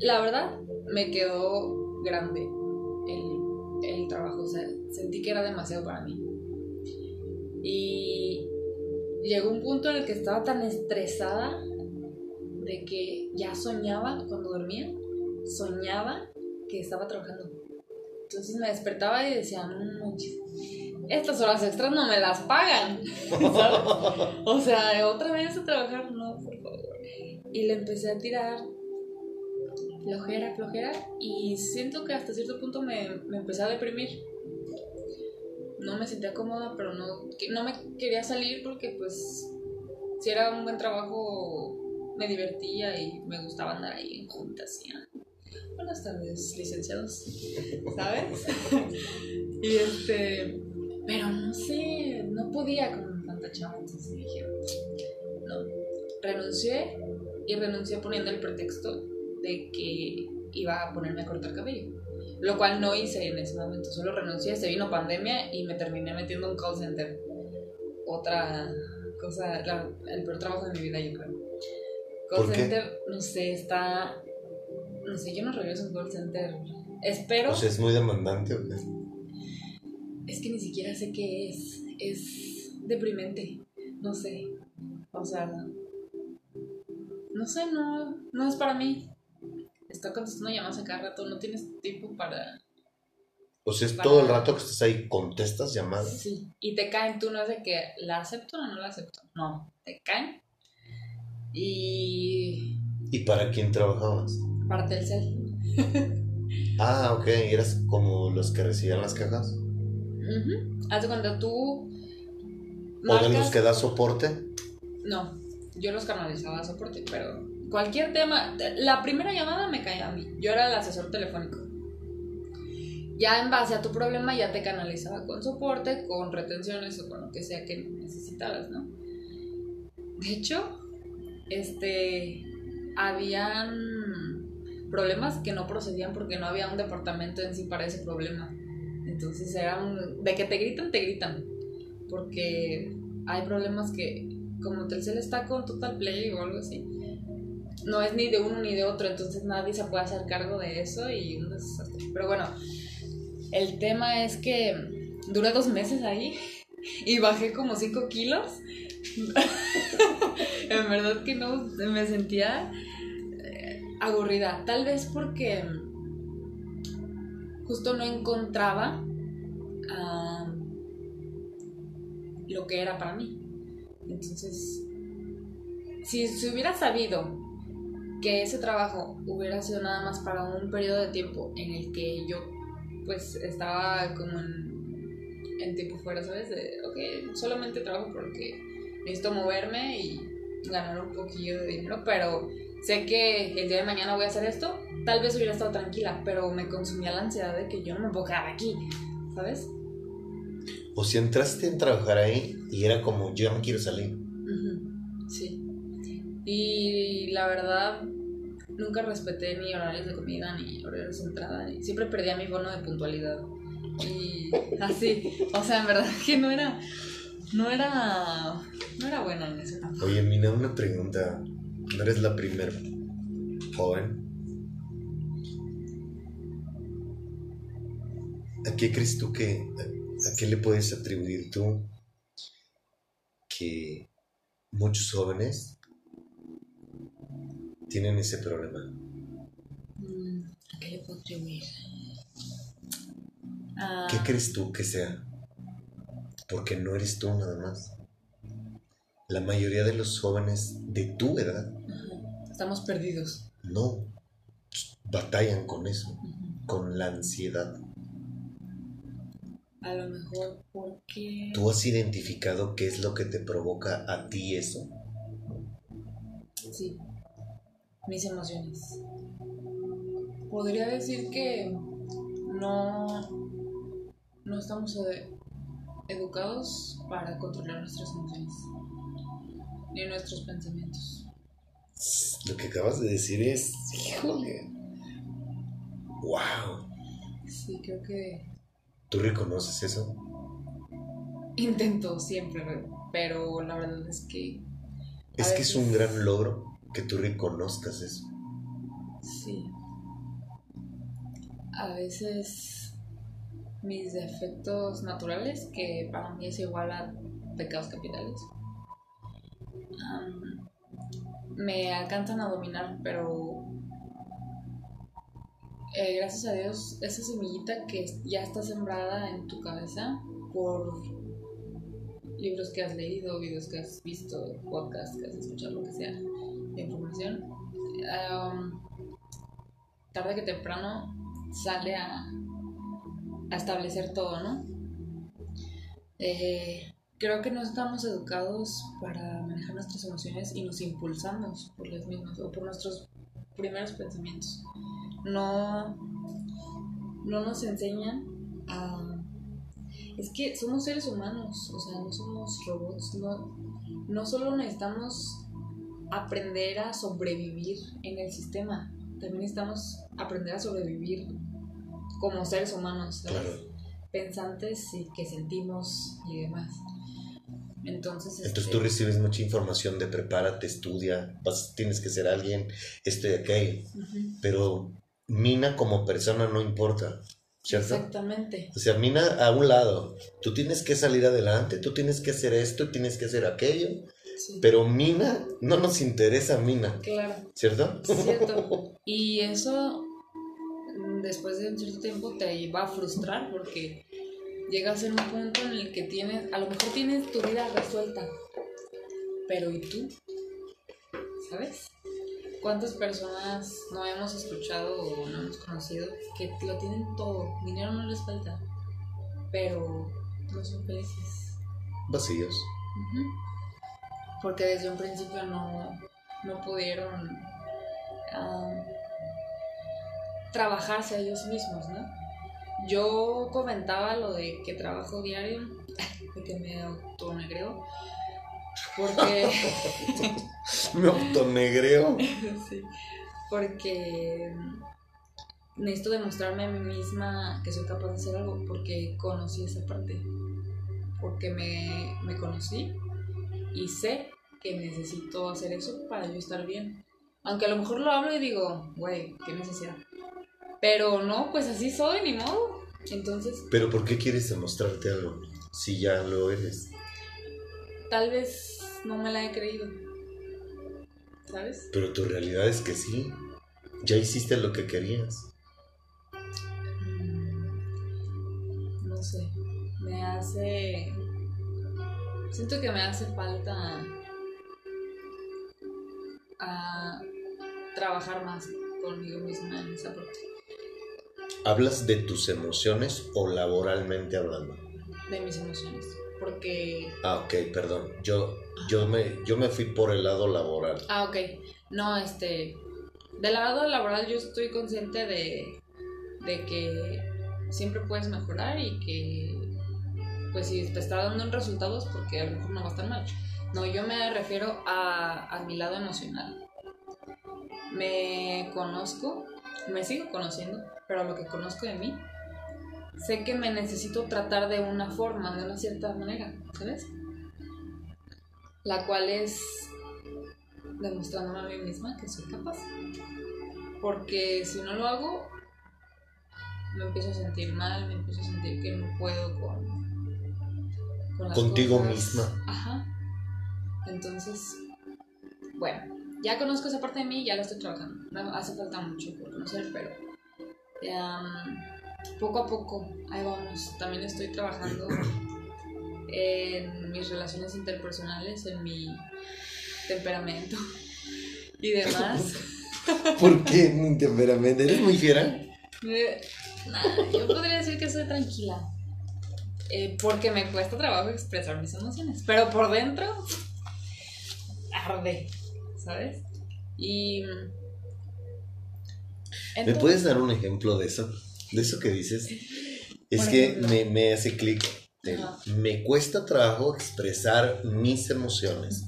La verdad, me quedó grande el, el trabajo. O sea, sentí que era demasiado para mí. Y llegó un punto en el que estaba tan estresada de que ya soñaba cuando dormía, soñaba que estaba trabajando. Entonces me despertaba y decía, no estas horas extras no me las pagan. O sea, otra vez a trabajar, no, por favor. Y le empecé a tirar flojera, flojera, y siento que hasta cierto punto me, me empecé a deprimir. No me sentía cómoda, pero no, no me quería salir porque pues si era un buen trabajo me divertía y me gustaba andar ahí en juntas. ah, Buenas tardes, licenciados. ¿Sabes? y este, pero no sé, no podía con tanta chava, entonces dije, no, renuncié y renuncié poniendo el pretexto de que iba a ponerme a cortar cabello. Lo cual no hice en ese momento, solo renuncié, se vino pandemia y me terminé metiendo en un call center. Otra cosa, el peor trabajo de mi vida, yo creo. Call ¿Por qué? center, no sé, está. No sé, yo no regreso en call center. Espero. O sea, es muy demandante. ¿o qué? Es que ni siquiera sé qué es. Es deprimente. No sé. O sea. No sé, no, no es para mí. Está contestando llamadas a cada rato. No tienes tiempo para. O sea, es Para- todo el rato que estás ahí, contestas llamadas. Sí. Y te caen. Tú no es de que la acepto o no la acepto. No. Te caen. Y. ¿Y para quién trabajabas? Parte el cel. Ah, ok. Eras como los que recibían las cajas. Haz de cuando tú. O de los que da soporte. No, yo los canalizaba a soporte, pero cualquier tema, la primera llamada me caía a mí, yo era el asesor telefónico. Ya en base a tu problema ya te canalizaba con soporte, con retenciones o con lo que sea que necesitaras, ¿no? de hecho, este, habían problemas que no procedían porque no había un departamento en sí para ese problema. Entonces eran, de que te gritan, te gritan. Porque hay problemas que, como Telcel está con Total Play o algo así, no es ni de uno ni de otro, entonces nadie se puede hacer cargo de eso y un. Pero bueno, el tema es que duré dos meses ahí y bajé como 5 kilos. en verdad que no, me sentía eh, aburrida. Tal vez porque justo no encontraba ah, lo que era para mí. Entonces, si se hubiera sabido que ese trabajo hubiera sido nada más para un periodo de tiempo en el que yo pues estaba como en, tiempo fuera, ¿sabes? De, ok, solamente trabajo porque necesito moverme y ganar un poquillo de dinero, pero sé que el día de mañana voy a hacer esto, tal vez hubiera estado tranquila, pero me consumía la ansiedad de que yo no me puedo quedar aquí, ¿sabes? O si entraste en trabajar ahí y era como, yo me quiero salir. Sí. Y la verdad, nunca respeté ni horarios de comida, ni horarios de entrada, ni... siempre perdía mi bono de puntualidad. Y así, o sea, en verdad que no era, no era, no era buena en eso. Oye, Mina, una pregunta. ¿No eres la primera joven? ¿A qué crees tú que, a qué le puedes atribuir tú que muchos jóvenes tienen ese problema. Mm, ¿A qué le puedo atribuir? ¿Qué ah. crees tú que sea? Porque no eres tú nada más. La mayoría de los jóvenes de tu edad estamos perdidos. No, batallan con eso, con la ansiedad. A lo mejor porque... ¿Tú has identificado qué es lo que te provoca a ti eso? Sí mis emociones. Podría decir que no, no estamos educados para controlar nuestras emociones ni nuestros pensamientos. Lo que acabas de decir es, híjole, wow. Sí, creo que... ¿Tú reconoces eso? Intento siempre, pero la verdad es que... Es que es un gran logro que tú reconozcas eso. Sí. A veces mis defectos naturales, que para mí es igual a pecados capitales, me alcanzan a dominar, pero eh, gracias a Dios, esa semillita que ya está sembrada en tu cabeza por libros que has leído, videos que has visto, podcasts que has escuchado, lo que sea, información, tarde que temprano sale a, a establecer todo, ¿no? Eh, creo que no estamos educados para manejar nuestras emociones y nos impulsamos por las mismas o por nuestros primeros pensamientos. No, no nos enseñan a... Es que somos seres humanos, o sea, no somos robots, no, no solo necesitamos aprender a sobrevivir en el sistema. También estamos aprender a sobrevivir como seres humanos, pensantes y que sentimos y demás. Entonces, Entonces este tú recibes mucha información de prepárate, estudia, vas, tienes que ser alguien, este y aquel. Pero Mina como persona no importa. ¿Cierto? Exactamente. O sea, Mina a un lado, tú tienes que salir adelante, tú tienes que hacer esto, tienes que hacer aquello, pero Mina, no nos interesa Mina. Claro. ¿Cierto? Cierto. Y eso, después de un cierto tiempo, te va a frustrar porque llegas a un punto en el que tienes, a lo mejor tienes tu vida resuelta. Pero ¿y tú? ¿Sabes? ¿Cuántas personas no hemos escuchado o no hemos conocido que lo tienen todo? Dinero no les falta, pero no son felices. Vacíos porque desde un principio no, pudieron ah, trabajarse a ellos mismos, ¿no? Yo comentaba lo de que trabajo diario, de que me autonegreo, Porque. Me autonegreo. sí. Porque necesito demostrarme a mí misma que soy capaz de hacer algo porque conocí esa parte. Porque me, me conocí y sé que necesito hacer eso para yo estar bien. Aunque a lo mejor lo hablo y digo, güey, qué necesidad. Pero no, pues así soy, ni modo. Entonces, Pero ¿por qué quieres demostrarte algo? Si ya lo eres. tal vez no me la he creído. ¿Sabes? Pero tu realidad es que sí. Ya hiciste lo que querías. Mm, No sé. Me hace. Siento que me hace falta. A trabajar más conmigo misma en esa parte. ¿Hablas de tus emociones o laboralmente hablando? De mis emociones. Porque. Ah, ok, perdón. Yo, yo, me, yo me fui por el lado laboral. Ah, ok. No, este. Del lado laboral yo estoy consciente de, de que siempre puedes mejorar y que pues si te está dando resultados porque a lo mejor no va a estar mal. No, yo me refiero a, a mi lado emocional. Me conozco, me sigo conociendo, pero lo que conozco de mí, sé que me necesito tratar de una forma, de una cierta manera, ¿sabes? La cual es demostrándome a mí misma que soy capaz. Porque si no lo hago, me empiezo a sentir mal, me empiezo a sentir que no puedo con, con las Contigo cosas. misma. Ajá. Entonces, bueno, ya conozco esa parte de mí, ya la estoy trabajando. Hace falta mucho por conocer, pero em, poco a poco, ahí vamos. También estoy trabajando en mis relaciones interpersonales, en mi temperamento y demás. ¿Por qué mi temperamento? ¿Eres muy fiera? Nah, yo podría decir que soy tranquila. Eh, porque me cuesta trabajo expresar mis emociones. Pero por dentro arde, ¿sabes? Y. ¿Me entonces- puedes dar un ejemplo de eso? De eso que dices. Es que me, me hace clic. Me cuesta trabajo expresar mis emociones.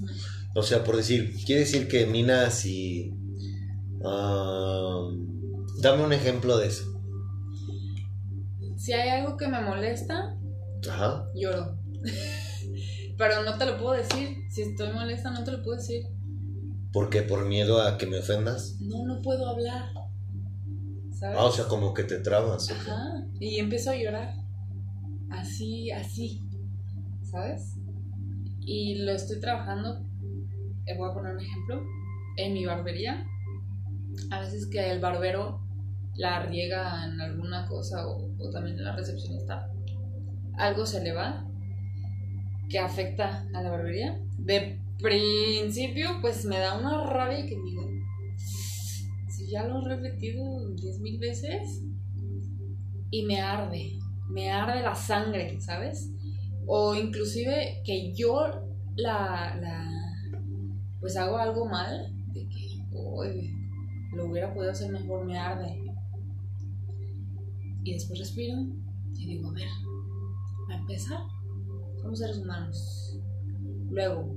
O sea, por decir, quiere decir que Mina, si. dame un ejemplo de eso. Si hay algo que me molesta, Ajá. lloro. Pero no te lo puedo decir. Si estoy molesta, no te lo puedo decir. ¿Por qué? ¿Por miedo a que me ofendas? No, no puedo hablar. ¿Sabes? Ah, o sea, como que te trabas. Ajá. Y empiezo a llorar. Así, así. ¿Sabes? Y lo estoy trabajando. eh, voy a poner un ejemplo. En mi barbería. A veces que el barbero la riega en alguna cosa o, o también la recepcionista. Algo se le va que afecta a la barbería. De principio, pues me da una rabia que digo, si ya lo he repetido diez mil veces y me arde, me arde la sangre, ¿sabes? O inclusive que yo la, la pues hago algo mal, de que "Uy, lo hubiera podido hacer mejor, me arde. Y después respiro y digo, a ver, a empezar, somos seres humanos. Luego,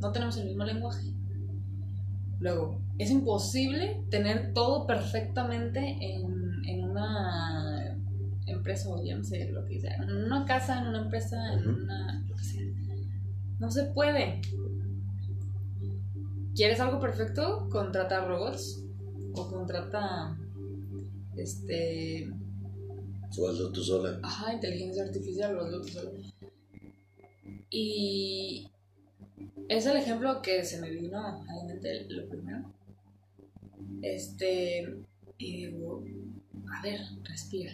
no tenemos el mismo lenguaje. Luego, es imposible tener todo perfectamente en, en una empresa o ya no sé lo que sea. En una casa, en una empresa, en una. lo que sea. No se puede. ¿Quieres algo perfecto? Contrata robots. O contrata. Este. O hazlo tú sola. Ajá, inteligencia artificial o algo que sea. Y es el ejemplo que se me vino a la mente lo primero. Este, y digo, a ver, respira.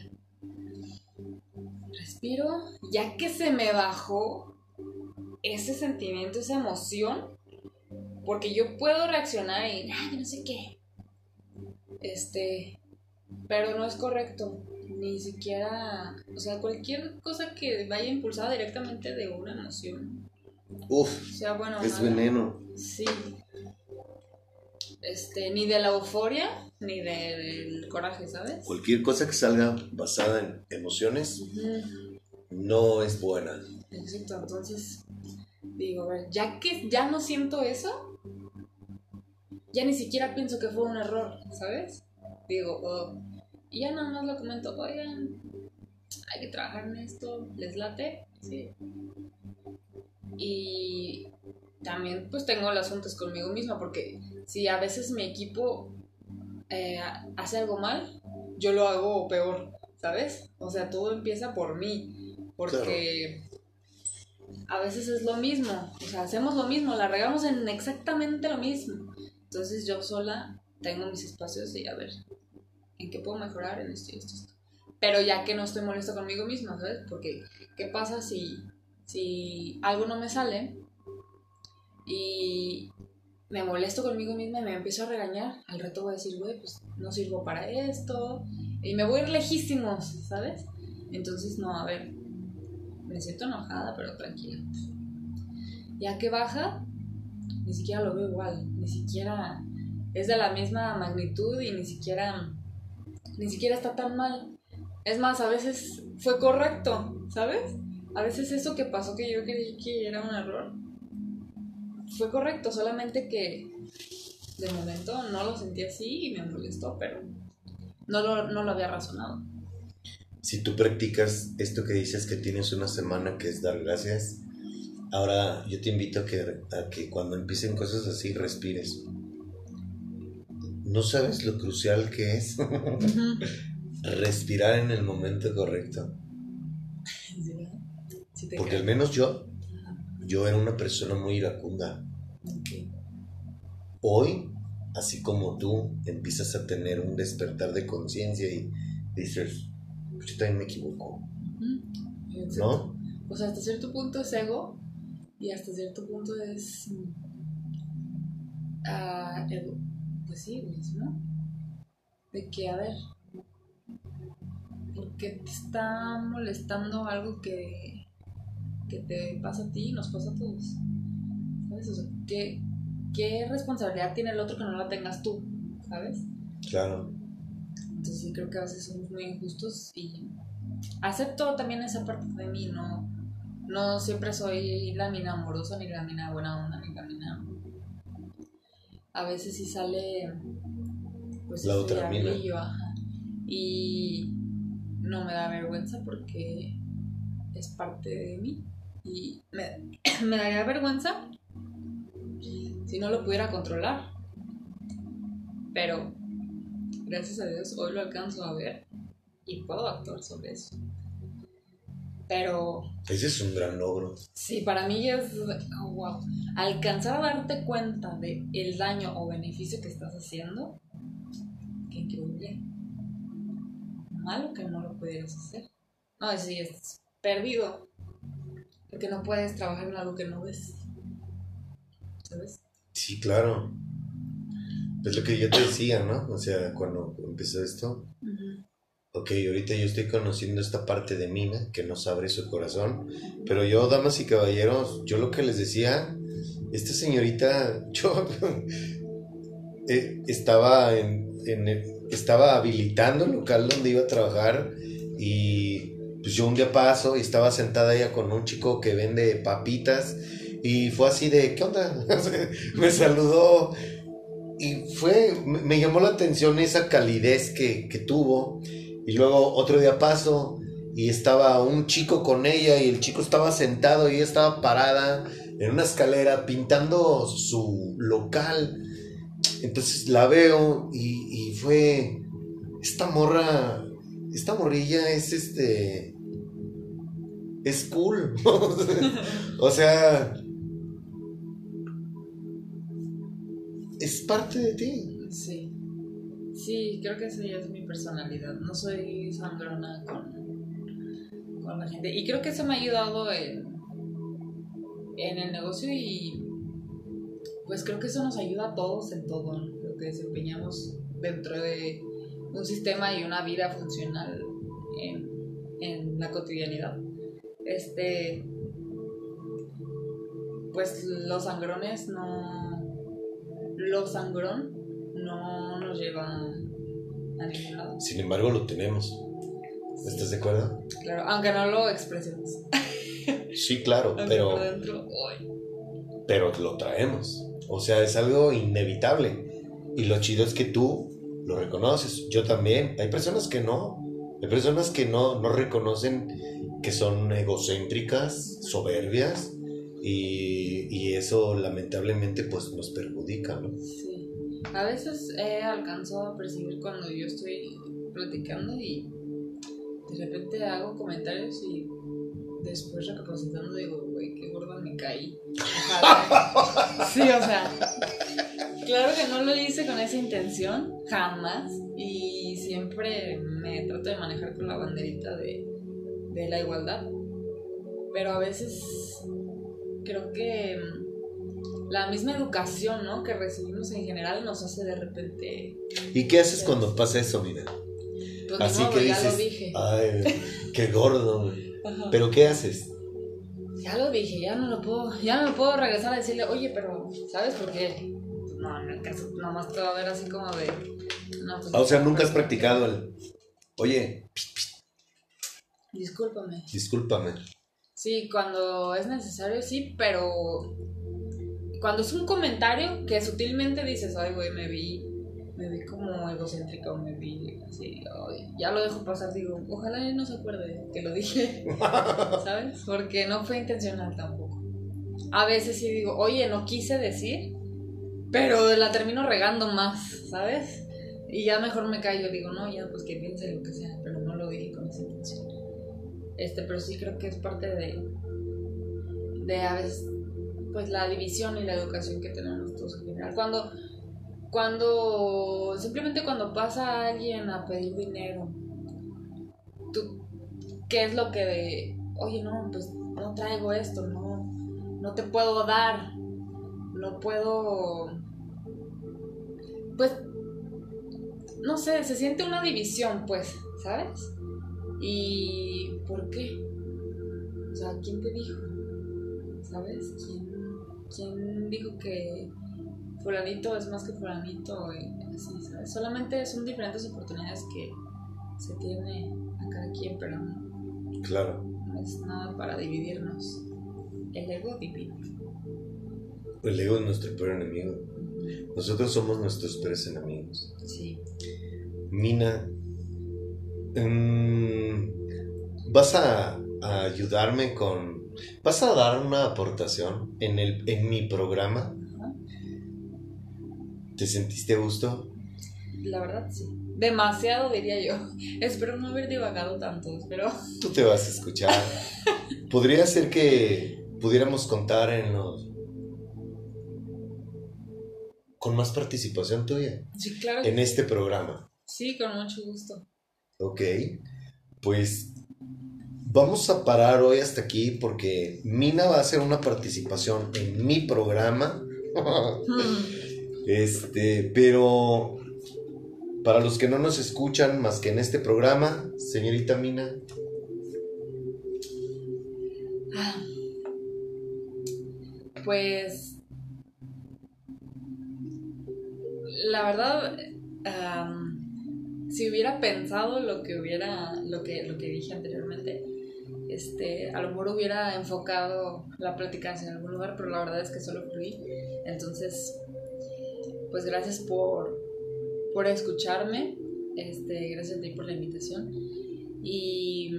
Respiro, ya que se me bajó ese sentimiento, esa emoción, porque yo puedo reaccionar y, ay, no sé qué. Este, pero no es correcto. Ni siquiera, o sea, cualquier cosa que vaya impulsada directamente de una emoción, Uf, sea bueno o es veneno. Sí. Este, ni de la euforia, ni de- del coraje, ¿sabes? Cualquier cosa que salga basada en emociones no es buena. Exacto, entonces digo, a ver, ya que ya no siento eso, ya ni siquiera pienso que fue un error, ¿sabes? Digo, oh, y ya nada más lo comento, oigan, hay que trabajar en esto, les late, sí. Y también pues tengo las juntas conmigo misma, porque si a veces mi equipo eh, hace algo mal, yo lo hago peor, ¿sabes? O sea, todo empieza por mí, porque a veces es lo mismo, o sea, hacemos lo mismo, la regamos en exactamente lo mismo. Entonces yo sola tengo mis espacios y a ver, ¿en qué puedo mejorar en esto y esto, esto? Pero ya que no estoy molesta conmigo misma, ¿sabes? Porque, ¿qué pasa si, si algo no me sale y me molesto conmigo misma y me empiezo a regañar? Al rato voy a decir, güey, pues no sirvo para esto. Y me voy a ir lejísimos, ¿sabes? Entonces, no, a ver, me siento enojada, pero tranquila. Ya que baja, ni siquiera lo veo igual, ni siquiera es de la misma magnitud y ni siquiera ni siquiera está tan mal. Es más, a veces fue correcto, ¿sabes? A veces eso que pasó que yo creí que era un error fue correcto, solamente que de momento no lo sentí así y me molestó, pero no lo, no lo había razonado. Si tú practicas esto que dices que tienes una semana que es dar gracias, ahora yo te invito a que, a que cuando empiecen cosas así respires. No sabes lo crucial que es respirar en el momento correcto. Porque al menos yo, yo era una persona muy iracunda. Hoy, así como tú, empiezas a tener un despertar de conciencia y dices, pues yo también me equivoco. ¿No? O sea, hasta cierto punto es ego y hasta cierto punto es... Uh, pues sí, ¿no? De que, a ver, ¿por qué te está molestando algo que, que te pasa a ti y nos pasa a todos? ¿Sabes? O sea, ¿qué, ¿qué responsabilidad tiene el otro que no la tengas tú? ¿Sabes? Claro. Entonces sí creo que a veces somos muy injustos y acepto también esa parte de mí, no, no siempre soy la mina amorosa, ni la mina buena onda, ni la mina... A veces sí sale pues la otra mina. Y no me da vergüenza porque es parte de mí. Y me, me daría vergüenza si no lo pudiera controlar. Pero gracias a Dios hoy lo alcanzo a ver y puedo actuar sobre eso. Pero... Ese es un gran logro. Sí, para mí es... Oh, wow. Alcanzar a darte cuenta de el daño o beneficio que estás haciendo increíble. Malo que no lo pudieras hacer. No, si es perdido. Porque no puedes trabajar en algo que no ves. ¿Sabes? Sí, claro. Es lo que yo te decía, ¿no? O sea, cuando empezó esto. Ok, ahorita yo estoy conociendo esta parte de Mina que nos abre su corazón. Pero yo, damas y caballeros, yo lo que les decía, esta señorita, yo eh, estaba en, estaba habilitando el local donde iba a trabajar y pues yo un día paso y estaba sentada ella con un chico que vende papitas y fue así de, ¿qué onda? me saludó y fue, me llamó la atención esa calidez que, que tuvo y luego otro día paso y estaba un chico con ella y el chico estaba sentado y ella estaba parada en una escalera pintando su local entonces la veo y, fue, esta morra, esta morrilla es este, es cool. o sea, es parte de ti. Sí. Sí, creo que esa ya es mi personalidad. No soy sangrona con, con la gente. Y creo que eso me ha ayudado en, en el negocio y pues creo que eso nos ayuda a todos en todo lo que desempeñamos dentro de un sistema y una vida funcional en, en la cotidianidad. Este, pues los sangrones no, lo sangrón no nos lleva a ningún lado. Sin embargo, lo tenemos. ¿Estás de acuerdo? Claro, aunque no lo expresemos. Sí, claro, pero pero lo traemos. O sea, es algo inevitable. Y lo chido es que tú lo reconoces. Yo también. Hay personas que no. Hay personas que no, no reconocen que son egocéntricas, soberbias. Y, y eso lamentablemente pues nos perjudica, ¿no? Sí. A veces he alcanzado a percibir cuando yo estoy platicando y de repente hago comentarios y después recapacitando digo, güey, qué gorda me caí. sí, o sea, claro que no lo hice con esa intención, jamás. Y siempre me trato de manejar con la banderita de, de la igualdad. Pero a veces creo que la misma educación, ¿no? Que recibimos en general nos hace de repente... ¿Y qué haces cuando pasa eso, mira? Pues Así que ya dices, lo dije. ay, qué gordo. Pero ¿qué haces? Ya lo dije, ya no lo puedo, ya no puedo regresar a decirle, oye, pero, ¿sabes por qué? No, en el caso, nomás te va a ver así como de. No, pues, Ah, O sea, nunca has practicado el, oye, Discúlpame. discúlpame. Sí, cuando es necesario, sí, pero. Cuando es un comentario que sutilmente dices, ay, güey, me vi. Me vi como egocéntrica o me vi así, ay, ya lo dejo pasar, digo, ojalá él no se acuerde que lo dije, ¿sabes? Porque no fue intencional tampoco. A veces sí digo, oye, no quise decir, pero la termino regando más, ¿sabes? Y ya mejor me callo, digo, no, ya, pues que piense lo que sea, pero no lo dije con esa intención. Este, pero sí creo que es parte de, de a veces, pues la división y la educación que tenemos todos en general. Cuando, cuando, simplemente cuando pasa alguien a pedir dinero, tú, ¿qué es lo que de, oye, no, pues no traigo esto, no, no te puedo dar, no puedo, pues, no sé, se siente una división, pues, ¿sabes? ¿Y por qué? O sea, ¿quién te dijo? ¿Sabes? ¿Quién, quién dijo que fulanito es más que fulanito? Así, ¿sabes? Solamente son diferentes oportunidades que se tiene a cada quien, pero no, Claro. no es nada para dividirnos. El ego divino. El ego es nuestro peor enemigo. Nosotros somos nuestros peores enemigos. Sí. Mina, mm, ¿vas a, a ayudarme con... ¿Vas a dar una aportación en, el, en mi programa? ¿Te sentiste a gusto? La verdad, sí. Demasiado, diría yo. Espero no haber divagado tanto, pero... Tú te vas a escuchar. Podría ser que pudiéramos contar en los... con más participación tuya Sí, claro. en este programa. Sí, con mucho gusto. Ok, pues vamos a parar hoy hasta aquí porque Mina va a hacer una participación en mi programa. Este, pero para los que no nos escuchan más que en este programa, señorita Mina, Ah. Pues la verdad, am, si hubiera pensado lo que hubiera, lo que, lo que dije anteriormente, este, a lo mejor hubiera enfocado la plática hacia algún lugar, pero la verdad es que solo fluí. Entonces, pues gracias por, por escucharme, este, gracias a ti por la invitación. Y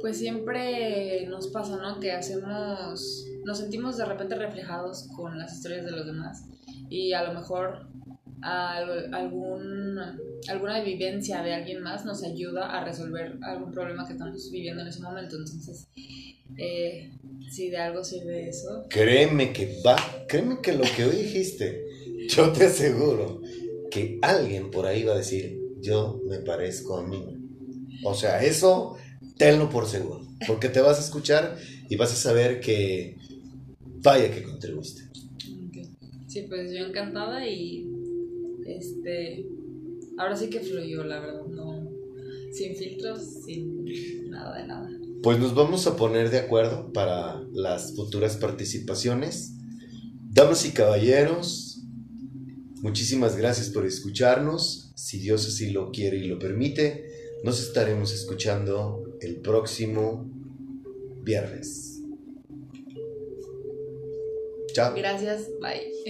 pues siempre nos pasa, ¿no? Que hacemos, nos sentimos de repente reflejados con las historias de los demás y a lo mejor al- algún, alguna vivencia de alguien más nos ayuda a resolver algún problema que estamos viviendo en ese momento. Entonces, eh, si de algo sirve eso, créeme que va, créeme que lo que hoy dijiste, yo te aseguro que alguien por ahí va a decir, yo me parezco a Mina. O sea, eso tenlo por seguro, porque te vas a escuchar y vas a saber que vaya que contribuiste. ok. sí, pues yo encantada y este, ahora sí que fluyó, la verdad, no, sin filtros, sin nada de nada. Pues nos vamos a poner de acuerdo para las futuras participaciones. Damas y caballeros, muchísimas gracias por escucharnos. Si Dios así lo quiere y lo permite, nos estaremos escuchando el próximo viernes. Chao. Gracias, bye.